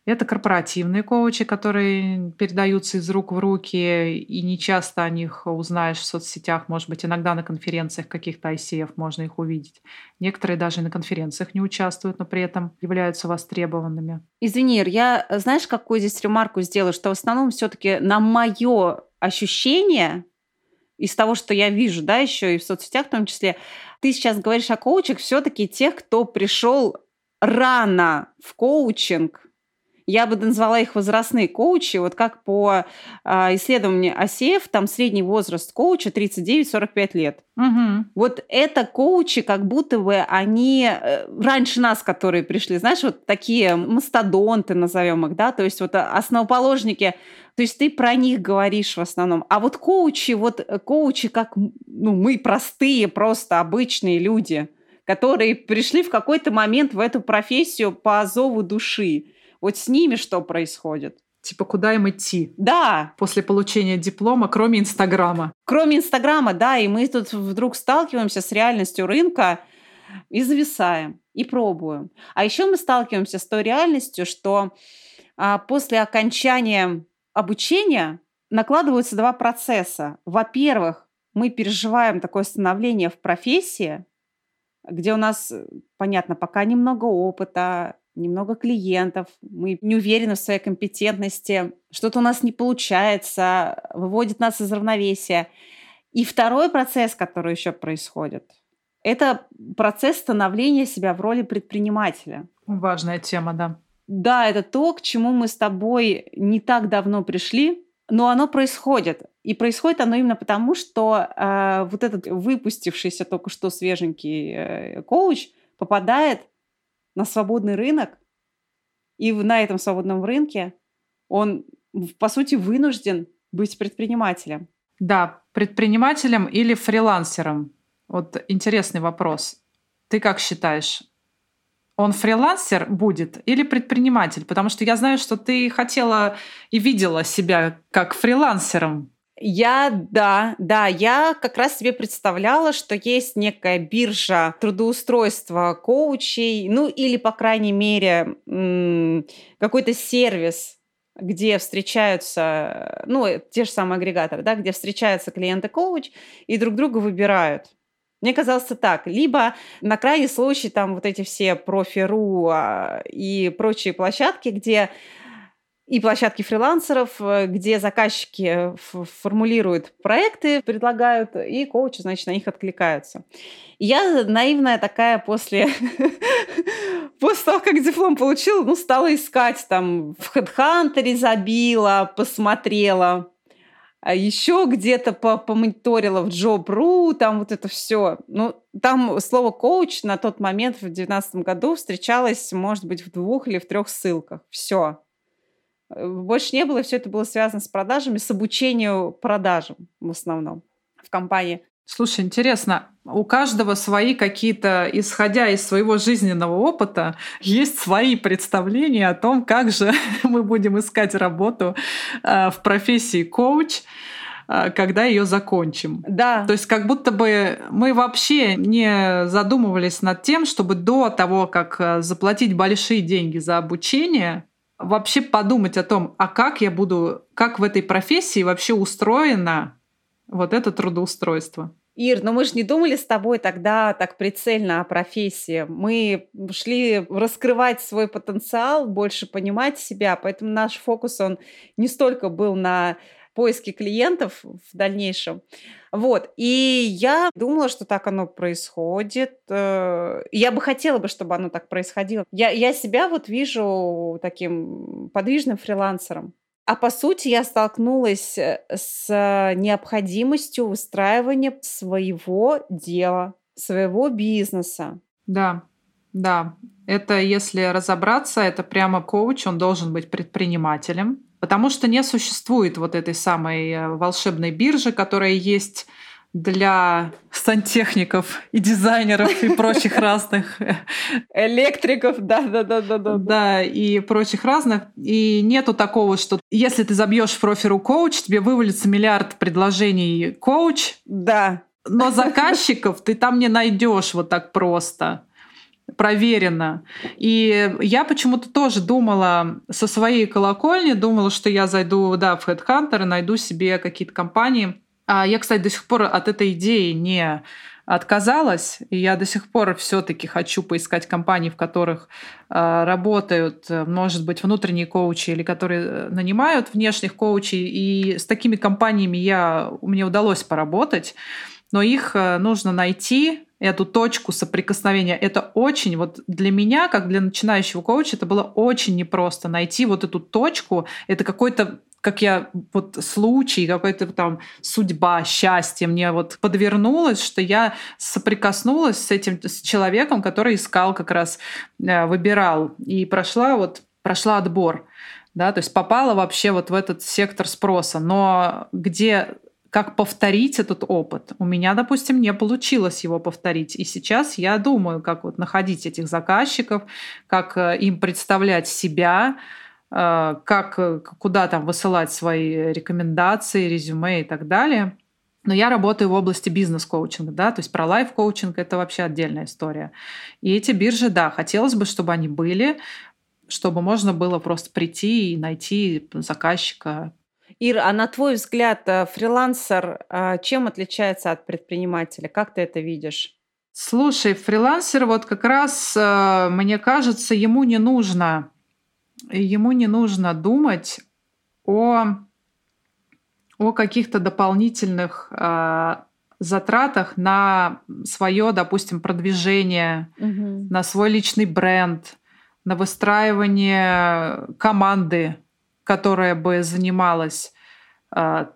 Это корпоративные коучи, которые передаются из рук в руки, и не часто о них узнаешь в соцсетях. Может быть, иногда на конференциях каких-то ICF можно их увидеть. Некоторые даже на конференциях не участвуют, но при этом являются востребованными. Извини, я знаешь, какую здесь ремарку сделаю, что в основном все-таки на мое ощущение из того, что я вижу, да, еще и в соцсетях в том числе, ты сейчас говоришь о коучах все-таки тех, кто пришел рано в коучинг, я бы назвала их возрастные коучи. Вот как по э, исследованию ОСЕФ, там средний возраст коуча 39-45 лет. Угу. Вот это коучи, как будто бы они э, раньше нас, которые пришли, знаешь, вот такие мастодонты, назовем их, да, то есть вот основоположники то есть ты про них говоришь в основном. А вот коучи, вот коучи, как ну, мы простые, просто обычные люди, которые пришли в какой-то момент в эту профессию по зову души. Вот с ними что происходит? Типа, куда им идти? Да. После получения диплома, кроме Инстаграма. Кроме Инстаграма, да. И мы тут вдруг сталкиваемся с реальностью рынка и зависаем, и пробуем. А еще мы сталкиваемся с той реальностью, что а, после окончания обучения накладываются два процесса. Во-первых, мы переживаем такое становление в профессии, где у нас, понятно, пока немного опыта, немного клиентов, мы не уверены в своей компетентности, что-то у нас не получается, выводит нас из равновесия. И второй процесс, который еще происходит, это процесс становления себя в роли предпринимателя. Важная тема, да. Да, это то, к чему мы с тобой не так давно пришли, Но оно происходит. И происходит оно именно потому, что э, вот этот выпустившийся только что свеженький э, коуч попадает на свободный рынок, и на этом свободном рынке он, по сути, вынужден быть предпринимателем. Да, предпринимателем или фрилансером. Вот интересный вопрос. Ты как считаешь, он фрилансер будет или предприниматель? Потому что я знаю, что ты хотела и видела себя как фрилансером. Я, да, да, я как раз себе представляла, что есть некая биржа трудоустройства коучей, ну или, по крайней мере, какой-то сервис, где встречаются, ну, те же самые агрегаторы, да, где встречаются клиенты-коуч и друг друга выбирают. Мне казалось так. Либо на крайний случай там вот эти все профи.ру а, и прочие площадки, где и площадки фрилансеров, э, где заказчики формулируют проекты, предлагают, и коучи, значит, на них откликаются. Я наивная такая после, [laughs] после того, как диплом получила, ну, стала искать там в HeadHunter забила, посмотрела, а еще где-то помониторила в Job.ru, там вот это все. Ну, там слово коуч на тот момент в 2019 году встречалось, может быть, в двух или в трех ссылках. Все. Э, больше не было, все это было связано с продажами, с обучением продажам в основном в компании. Слушай, интересно, у каждого свои какие-то, исходя из своего жизненного опыта, [laughs] есть свои представления о том, как же [laughs] мы будем искать работу э, в профессии коуч э, когда ее закончим. Да. То есть как будто бы мы вообще не задумывались над тем, чтобы до того, как заплатить большие деньги за обучение, вообще подумать о том, а как я буду, как в этой профессии вообще устроено вот это трудоустройство. Ир, но мы же не думали с тобой тогда так прицельно о профессии. Мы шли раскрывать свой потенциал, больше понимать себя, поэтому наш фокус, он не столько был на поиске клиентов в дальнейшем. Вот. И я думала, что так оно происходит. Э, я бы хотела бы, чтобы оно так происходило. Я, я себя вот вижу таким подвижным фрилансером. А по сути я столкнулась э, с необходимостью выстраивания своего дела, своего бизнеса. Да, да. Это, если разобраться, это прямо коуч, он должен быть предпринимателем, потому что не существует вот этой самой э, волшебной биржи, которая есть для сантехников и дизайнеров и прочих [laughs] разных электриков, да, да, да, да, да, да, и прочих разных. И нету такого, что если ты забьешь в профиру коуч, тебе вывалится миллиард предложений коуч. Да. Но [laughs] заказчиков ты там не найдешь вот так просто проверено. И я почему-то тоже думала со своей колокольни, думала, что я зайду да, в Headhunter и найду себе какие-то компании, а я, кстати, до сих пор от этой идеи не отказалась, и я до сих пор все-таки хочу поискать компании, в которых э, работают, может быть, внутренние коучи или которые э, нанимают внешних коучей, и с такими компаниями я, мне удалось поработать, но их э, нужно найти, эту точку соприкосновения. Это очень, вот для меня, как для начинающего коуча, это было очень непросто найти вот эту точку. Это какой-то как я вот случай, какая-то там судьба, счастье мне вот подвернулось, что я соприкоснулась с этим с человеком, который искал как раз, э, выбирал. И прошла вот, прошла отбор. Да, то есть попала вообще вот в этот сектор спроса. Но где как повторить этот опыт. У меня, допустим, не получилось его повторить. И сейчас я думаю, как вот находить этих заказчиков, как э, им представлять себя, э, как, э, куда там высылать свои рекомендации, резюме и так далее. Но я работаю в области бизнес-коучинга, да, то есть про лайф-коучинг это вообще отдельная история. И эти биржи, да, хотелось бы, чтобы они были, чтобы можно было просто прийти и найти заказчика, Ир, а на твой взгляд, э, фрилансер э, чем отличается от предпринимателя? Как ты это видишь? Слушай, фрилансер вот как раз, э, мне кажется, ему не нужно, ему не нужно думать о, о каких-то дополнительных затратах на свое, допустим, продвижение, угу. на свой личный бренд, на выстраивание команды которая бы занималась а,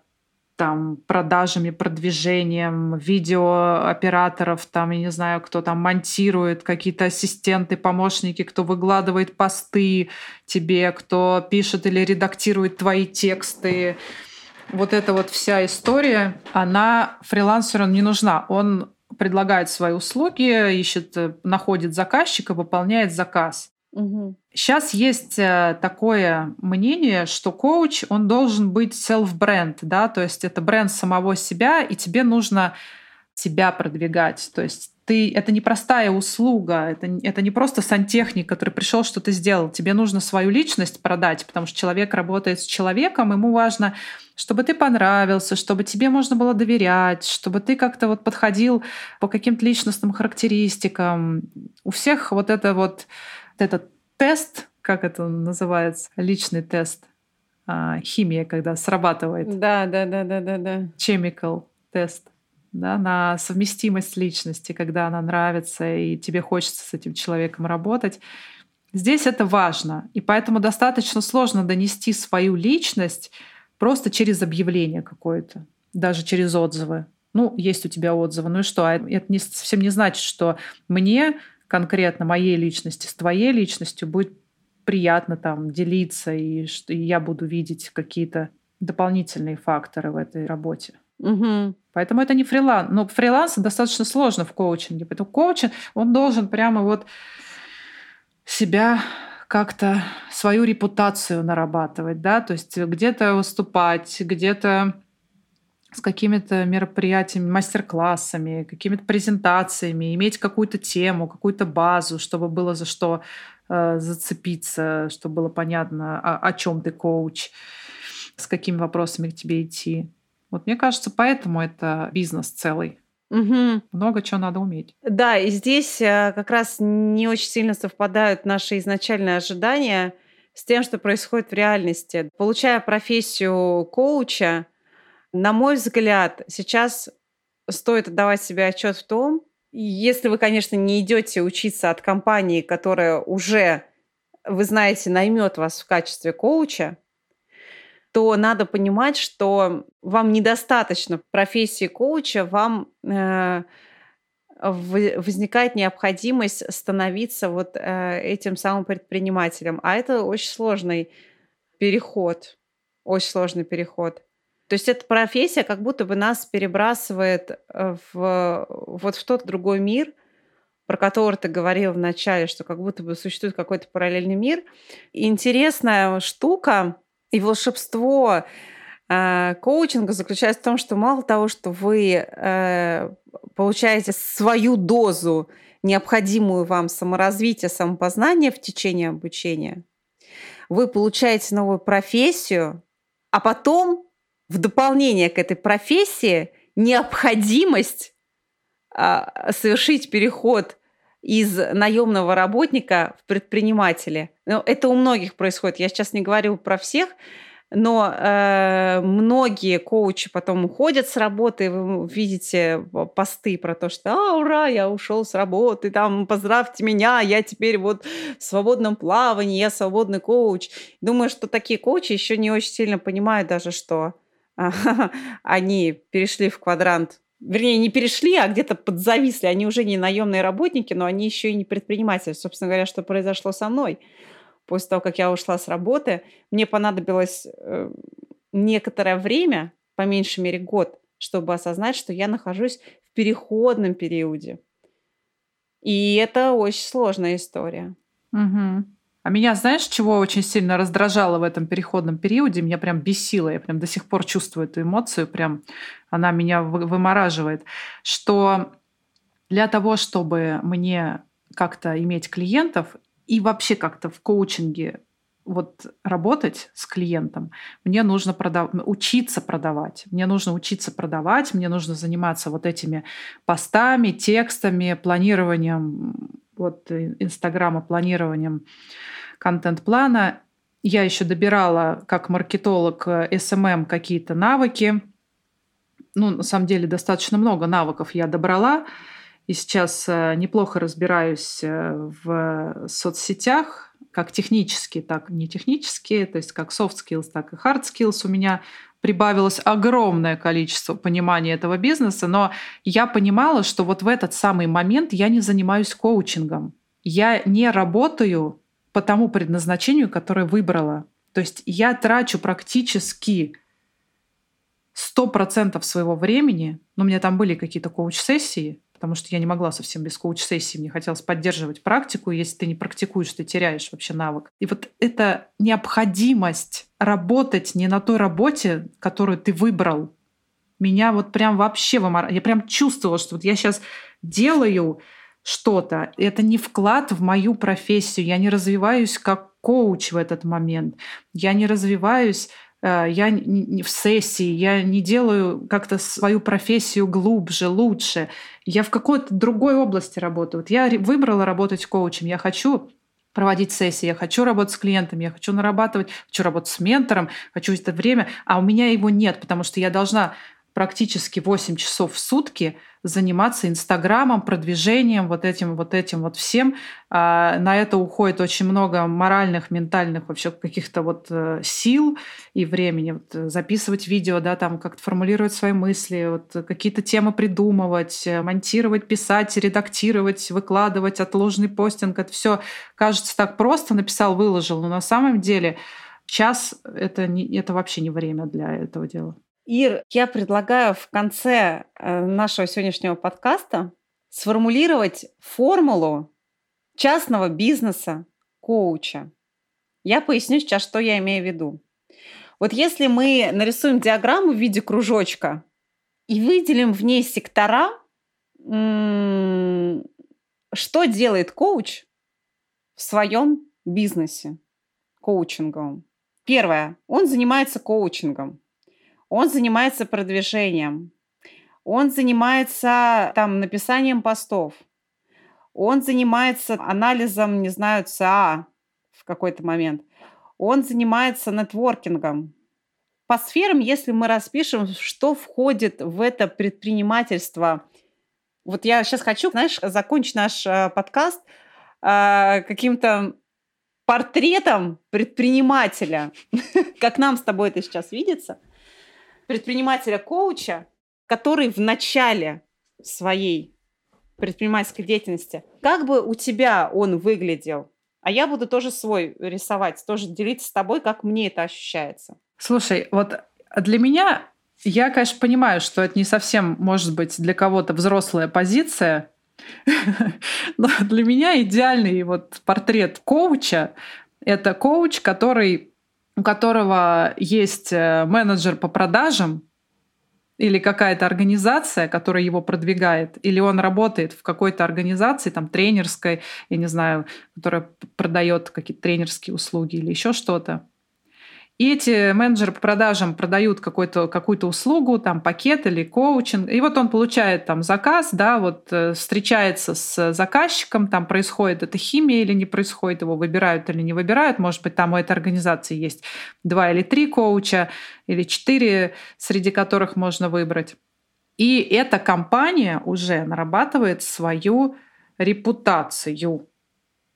там продажами, продвижением, видеооператоров, там, я не знаю, кто там монтирует, какие-то ассистенты, помощники, кто выкладывает посты тебе, кто пишет или редактирует твои тексты. Вот эта вот вся история, она фрилансеру не нужна. Он предлагает свои услуги, ищет, находит заказчика, выполняет заказ. Сейчас есть э, такое мнение, что коуч, он должен быть self-бренд, да, то есть это бренд самого себя, и тебе нужно себя продвигать. То есть ты, это не простая услуга, это, это не просто сантехник, который пришел, что-то сделал. Тебе нужно свою личность продать, потому что человек работает с человеком, ему важно, чтобы ты понравился, чтобы тебе можно было доверять, чтобы ты как-то вот подходил по каким-то личностным характеристикам. У всех вот это вот этот тест, как это называется, личный тест, а, химия, когда срабатывает. Да, да, да, да, да, да. Chemical тест да, на совместимость личности, когда она нравится и тебе хочется с этим человеком работать. Здесь это важно, и поэтому достаточно сложно донести свою личность просто через объявление какое-то, даже через отзывы. Ну, есть у тебя отзывы, ну и что? А это не, совсем не значит, что мне конкретно моей личности с твоей личностью будет приятно там делиться, и что я буду видеть какие-то дополнительные факторы в этой работе. Угу. Поэтому это не фриланс. Но фриланс достаточно сложно в коучинге. Поэтому коучинг, он должен прямо вот себя как-то свою репутацию нарабатывать, да, то есть где-то выступать, где-то с какими-то мероприятиями, мастер-классами, какими-то презентациями, иметь какую-то тему, какую-то базу, чтобы было за что э, зацепиться, чтобы было понятно, о, о чем ты коуч, с какими вопросами к тебе идти. Вот мне кажется, поэтому это бизнес целый. Угу. Много чего надо уметь. Да, и здесь э, как раз не очень сильно совпадают наши изначальные ожидания с тем, что происходит в реальности. Получая профессию коуча, на мой взгляд, сейчас стоит отдавать себе отчет в том, если вы, конечно, не идете учиться от компании, которая уже, вы знаете, наймет вас в качестве коуча, то надо понимать, что вам недостаточно профессии коуча, вам э, возникает необходимость становиться вот э, этим самым предпринимателем. А это очень сложный переход, очень сложный переход. То есть эта профессия как будто бы нас перебрасывает э, в, вот в тот другой мир, про который ты говорил в начале, что как будто бы существует какой-то параллельный мир. И интересная штука и волшебство э, коучинга заключается в том, что мало того, что вы э, получаете свою дозу необходимую вам саморазвития, самопознания в течение обучения, вы получаете новую профессию, а потом в дополнение к этой профессии необходимость а, совершить переход из наемного работника в предпринимателя. Ну, это у многих происходит. Я сейчас не говорю про всех, но э, многие коучи потом уходят с работы, вы видите посты про то, что «А, ура, я ушел с работы, там, поздравьте меня, я теперь вот в свободном плавании, я свободный коуч». Думаю, что такие коучи еще не очень сильно понимают даже, что [laughs] они перешли в квадрант вернее, не перешли, а где-то подзависли. Они уже не наемные работники, но они еще и не предприниматели. Собственно говоря, что произошло со мной. После того, как я ушла с работы, мне понадобилось э, некоторое время, по меньшей мере год, чтобы осознать, что я нахожусь в переходном периоде. И это очень сложная история. Угу. А меня, знаешь, чего очень сильно раздражало в этом переходном периоде? Меня прям бесило. Я прям до сих пор чувствую эту эмоцию. Прям она меня вымораживает. Что для того, чтобы мне как-то иметь клиентов и вообще как-то в коучинге вот работать с клиентом, мне нужно продав... учиться продавать. Мне нужно учиться продавать, мне нужно заниматься вот этими постами, текстами, планированием вот Инстаграма, планированием контент-плана. Я еще добирала как маркетолог SMM э, какие-то навыки. Ну, на самом деле, достаточно много навыков я добрала. И сейчас э, неплохо разбираюсь э, в соцсетях, как технические, так и не технические, то есть как soft skills, так и hard skills у меня прибавилось огромное количество понимания этого бизнеса, но я понимала, что вот в этот самый момент я не занимаюсь коучингом. Я не работаю по тому предназначению, которое выбрала. То есть я трачу практически 100% своего времени, но у меня там были какие-то коуч-сессии, потому что я не могла совсем без коуч-сессии, мне хотелось поддерживать практику, если ты не практикуешь, ты теряешь вообще навык. И вот эта необходимость работать не на той работе, которую ты выбрал, меня вот прям вообще вымор... Я прям чувствовала, что вот я сейчас делаю что-то. Это не вклад в мою профессию. Я не развиваюсь как коуч в этот момент. Я не развиваюсь я не в сессии, я не делаю как-то свою профессию глубже, лучше. Я в какой-то другой области работаю. Вот я выбрала работать коучем. Я хочу проводить сессии, я хочу работать с клиентами, я хочу нарабатывать, хочу работать с ментором, хочу это время, а у меня его нет, потому что я должна практически 8 часов в сутки заниматься Инстаграмом, продвижением, вот этим, вот этим, вот всем. А на это уходит очень много моральных, ментальных вообще каких-то вот э, сил и времени. Вот э, записывать видео, да, там как-то формулировать свои мысли, вот какие-то темы придумывать, э, монтировать, писать, редактировать, выкладывать, отложенный постинг. Это все кажется так просто, написал, выложил, но на самом деле час это, не, это вообще не время для этого дела. Ир, я предлагаю в конце э, нашего сегодняшнего подкаста сформулировать формулу частного бизнеса коуча. Я поясню сейчас, что я имею в виду. Вот если мы нарисуем диаграмму в виде кружочка и выделим в ней сектора, что делает коуч в своем бизнесе коучинговом? Первое. Он занимается коучингом он занимается продвижением, он занимается там написанием постов, он занимается анализом, не знаю, ЦА в какой-то момент, он занимается нетворкингом. По сферам, если мы распишем, что входит в это предпринимательство, вот я сейчас хочу, знаешь, закончить наш э, подкаст э, каким-то портретом предпринимателя, [laughs] как нам с тобой это сейчас видится – предпринимателя-коуча, который в начале своей предпринимательской деятельности, как бы у тебя он выглядел? А я буду тоже свой рисовать, тоже делиться с тобой, как мне это ощущается. Слушай, вот для меня, я, конечно, понимаю, что это не совсем, может быть, для кого-то взрослая позиция, [laughs] но для меня идеальный вот портрет коуча — это коуч, который у которого есть э, менеджер по продажам или какая-то организация, которая его продвигает, или он работает в какой-то организации, там, тренерской, я не знаю, которая продает какие-то тренерские услуги или еще что-то. И эти менеджеры по продажам продают какую-то какую-то услугу, там пакет или коучинг. И вот он получает там заказ, да, вот э, встречается с заказчиком, там происходит эта химия или не происходит, его выбирают или не выбирают. Может быть, там у этой организации есть два или три коуча, или четыре, среди которых можно выбрать. И эта компания уже нарабатывает свою репутацию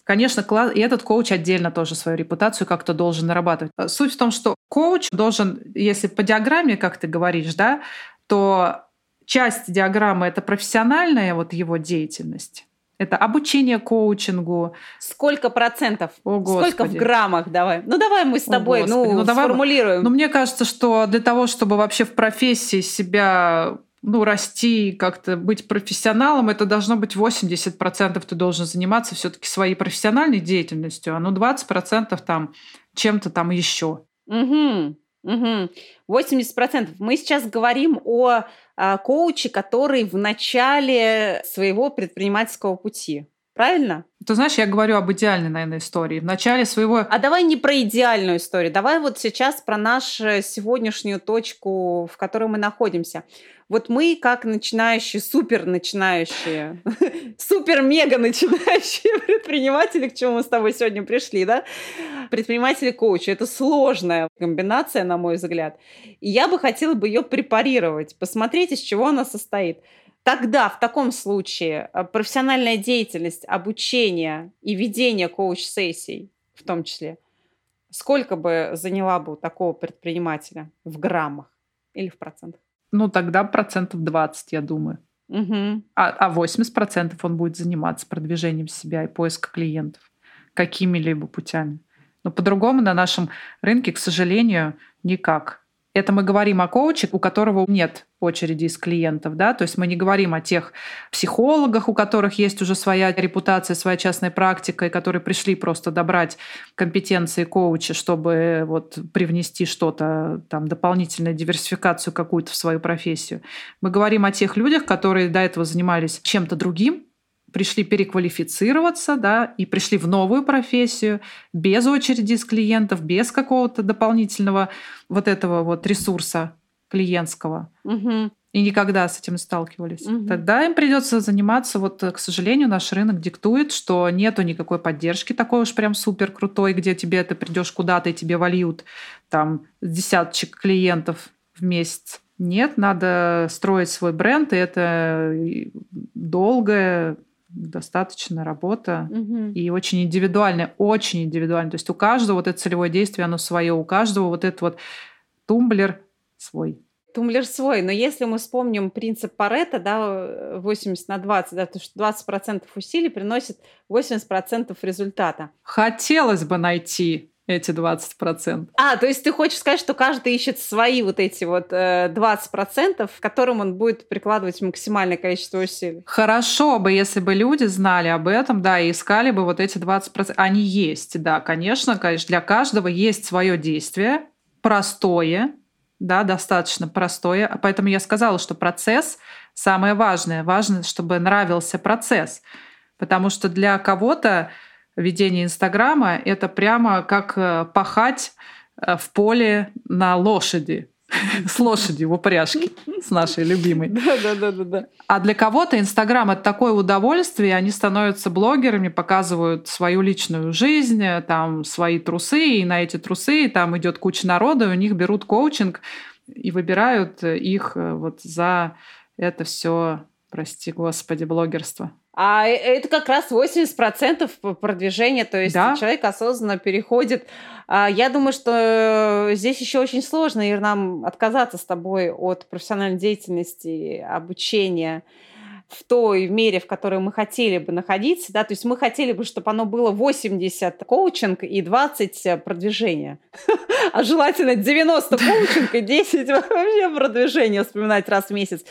Конечно, и этот коуч отдельно тоже свою репутацию как-то должен нарабатывать. Э, суть в том, что коуч должен, если по диаграмме, как ты говоришь, да, то часть диаграммы — это профессиональная вот его деятельность, это обучение коучингу. Сколько процентов? О, Сколько в граммах? Давай. Ну, давай мы с тобой О, ну, ну, давай, сформулируем. Ну, мне кажется, что для того, чтобы вообще в профессии себя ну, расти, как-то быть профессионалом, это должно быть 80% ты должен заниматься все-таки своей профессиональной деятельностью, а ну 20% там чем-то там еще. Угу, угу. 80%. Мы сейчас говорим о, о а, коуче, который в начале своего предпринимательского пути. Правильно? Ты знаешь, я говорю об идеальной, наверное, истории. В начале своего... А давай не про идеальную историю. Давай вот сейчас про нашу сегодняшнюю точку, в которой мы находимся. Вот мы, как начинающие, супер начинающие, [laughs] супер-мега начинающие [laughs] предприниматели, к чему мы с тобой сегодня пришли, да? Предприниматели-коучи. Это сложная комбинация, на мой взгляд. И я бы хотела бы ее препарировать, посмотреть, из чего она состоит. Тогда, в таком случае, э, профессиональная деятельность, обучение и ведение коуч-сессий в том числе, сколько бы заняла бы у такого предпринимателя в граммах или в процентах? Ну, тогда процентов 20, я думаю. Угу. А, а 80% он будет заниматься продвижением себя и поиском клиентов какими-либо путями. Но по-другому на нашем рынке, к сожалению, никак. Это мы говорим о коуче, у которого нет очереди из клиентов, да, то есть мы не говорим о тех психологах, у которых есть уже своя репутация, своя частная практика, и которые пришли просто добрать компетенции коуча, чтобы вот привнести что-то, там, дополнительную диверсификацию какую-то в свою профессию. Мы говорим о тех людях, которые до этого занимались чем-то другим, пришли переквалифицироваться, да, и пришли в новую профессию без очереди из клиентов, без какого-то дополнительного вот этого вот ресурса клиентского. Угу. И никогда с этим не сталкивались. Угу. Тогда им придется заниматься, вот, к сожалению, наш рынок диктует, что нету никакой поддержки такой уж прям супер крутой, где тебе ты придешь куда-то и тебе вольют там десяточек клиентов в месяц. Нет, надо строить свой бренд, и это долгая достаточно работа угу. и очень индивидуальная, очень индивидуальная. То есть у каждого вот это целевое действие, оно свое, у каждого вот этот вот тумблер свой. Тумблер свой, но если мы вспомним принцип Паретта, да, 80 на 20, да, то что 20% усилий приносит 80% результата. Хотелось бы найти эти 20%. А, то есть ты хочешь сказать, что каждый ищет свои вот эти вот э, 20%, к которым он будет прикладывать максимальное количество усилий? Хорошо бы, если бы люди знали об этом, да, и искали бы вот эти 20%. Они есть, да, конечно, конечно, для каждого есть свое действие, простое, да, достаточно простое. Поэтому я сказала, что процесс самое важное. Важно, чтобы нравился процесс. Потому что для кого-то ведение Инстаграма — это прямо как э, пахать э, в поле на лошади. [laughs] С лошадью в упряжке, с нашей любимой. Да, да, да, да, да. А для кого-то Инстаграм это такое удовольствие, они становятся блогерами, показывают свою личную жизнь, там свои трусы, и на эти трусы там идет куча народа, и у них берут коучинг и выбирают их э, вот за это все, прости господи, блогерство. А э, это как раз 80% продвижения, то есть да? человек осознанно переходит. А, я думаю, что здесь еще очень сложно, Ир, нам отказаться с тобой от профессиональной деятельности, обучения в той мере, в которой мы хотели бы находиться, да, то есть мы хотели бы, чтобы оно было 80 коучинг и 20 продвижения, [laughs] а желательно 90 коучинг и 10 [laughs] вообще продвижения вспоминать раз в месяц.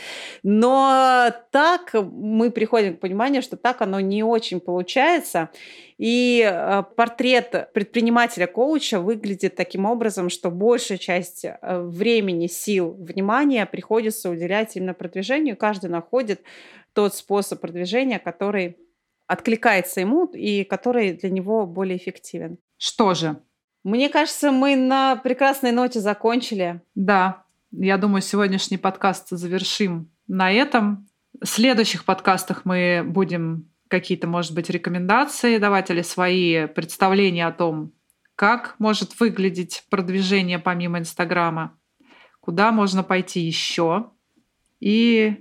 Но так мы приходим к пониманию, что так оно не очень получается, и э, портрет предпринимателя-коуча выглядит таким образом, что большая часть э, времени, сил, внимания приходится уделять именно продвижению. Каждый находит тот способ продвижения, который откликается ему и который для него более эффективен. Что же? Мне кажется, мы на прекрасной ноте закончили. Да, я думаю, сегодняшний подкаст завершим на этом. В следующих подкастах мы будем какие-то, может быть, рекомендации давать или свои представления о том, как может выглядеть продвижение помимо Инстаграма, куда можно пойти еще. И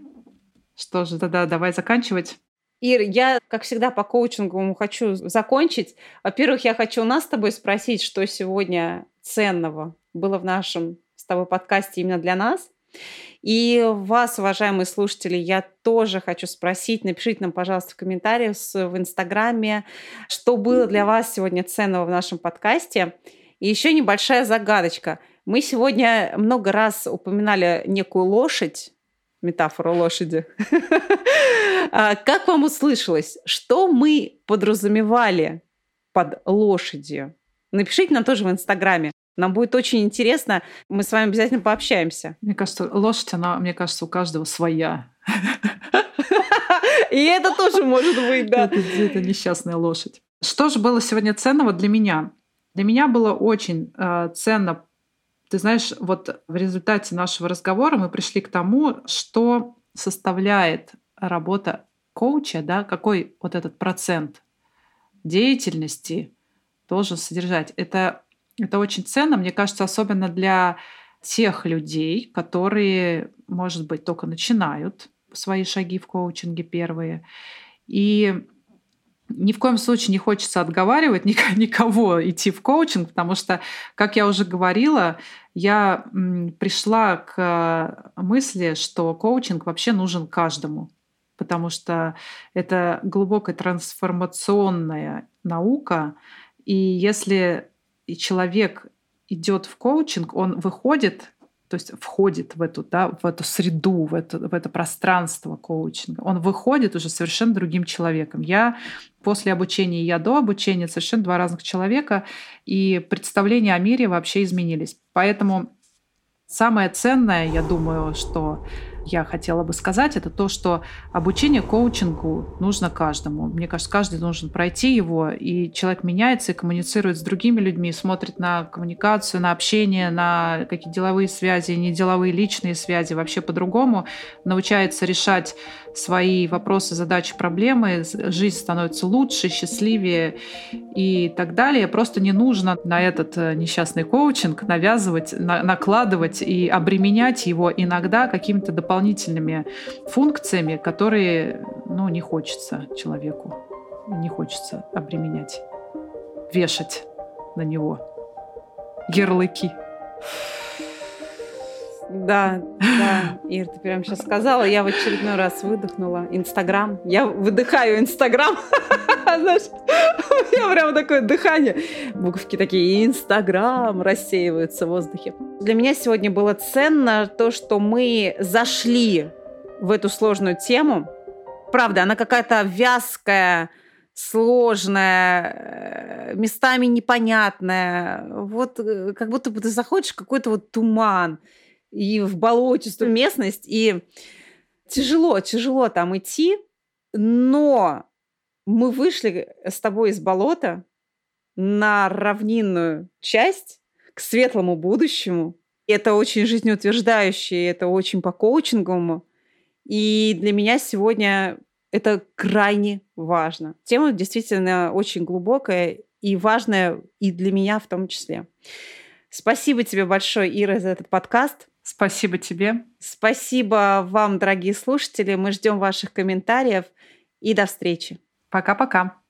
что же, тогда давай заканчивать. Ир, я, как всегда, по коучинговому хочу закончить. Во-первых, я хочу у нас с тобой спросить, что сегодня ценного было в нашем с тобой подкасте именно для нас. И вас, уважаемые слушатели, я тоже хочу спросить, напишите нам, пожалуйста, в комментариях в Инстаграме, что было для вас сегодня ценного в нашем подкасте. И еще небольшая загадочка. Мы сегодня много раз упоминали некую лошадь, метафору лошади. [laughs] А как вам услышалось, что мы подразумевали под лошадью? Напишите нам тоже в Инстаграме. Нам будет очень интересно. Мы с вами обязательно пообщаемся. Мне кажется, лошадь, она, мне кажется, у каждого своя. [laughs] И это тоже может быть, да. Это, несчастная лошадь. Что же было сегодня ценного для меня? Для меня было очень э, ценно. Ты знаешь, вот в результате нашего разговора мы пришли к тому, что составляет работа коуча, да, какой вот этот процент деятельности должен содержать. Это это очень ценно, мне кажется, особенно для тех людей, которые, может быть, только начинают свои шаги в коучинге первые. И ни в коем случае не хочется отговаривать [laughs] никого идти в коучинг, потому что, как я уже говорила, я пришла к мысли, что коучинг вообще нужен каждому, потому что это глубокая трансформационная наука, и если человек идет в коучинг, он выходит то есть входит в эту, да, в эту среду, в это, в это пространство коучинга. Он выходит уже совершенно другим человеком. Я после обучения и я до обучения совершенно два разных человека, и представления о мире вообще изменились. Поэтому самое ценное, я думаю, что я хотела бы сказать, это то, что обучение коучингу нужно каждому. Мне кажется, каждый должен пройти его, и человек меняется и коммуницирует с другими людьми, смотрит на коммуникацию, на общение, на какие деловые связи, не деловые личные связи, вообще по-другому, научается решать свои вопросы, задачи, проблемы, жизнь становится лучше, счастливее и так далее. Просто не нужно на этот э, несчастный коучинг навязывать, на, накладывать и обременять его иногда какими-то дополнительными функциями, которые ну, не хочется человеку, не хочется обременять, вешать на него ярлыки. Да, да, Ир, ты прям сейчас сказала, я в очередной раз выдохнула. Инстаграм. Я выдыхаю Инстаграм. [laughs] Знаешь, у меня прям такое дыхание. Буковки такие, Инстаграм рассеиваются в воздухе. Для меня сегодня было ценно то, что мы зашли в эту сложную тему. Правда, она какая-то вязкая, сложная, э, местами непонятная. Вот э, как будто бы ты заходишь в какой-то вот туман и в болотистую местность, и тяжело, тяжело там идти, но мы вышли с тобой из болота на равнинную часть к светлому будущему. Это очень жизнеутверждающее, это очень по коучинговому. И для меня сегодня это крайне важно. Тема действительно очень глубокая и важная и для меня в том числе. Спасибо тебе большое, Ира, за этот подкаст. Спасибо тебе. Спасибо вам, дорогие слушатели. Мы ждем ваших комментариев и до встречи. Пока-пока.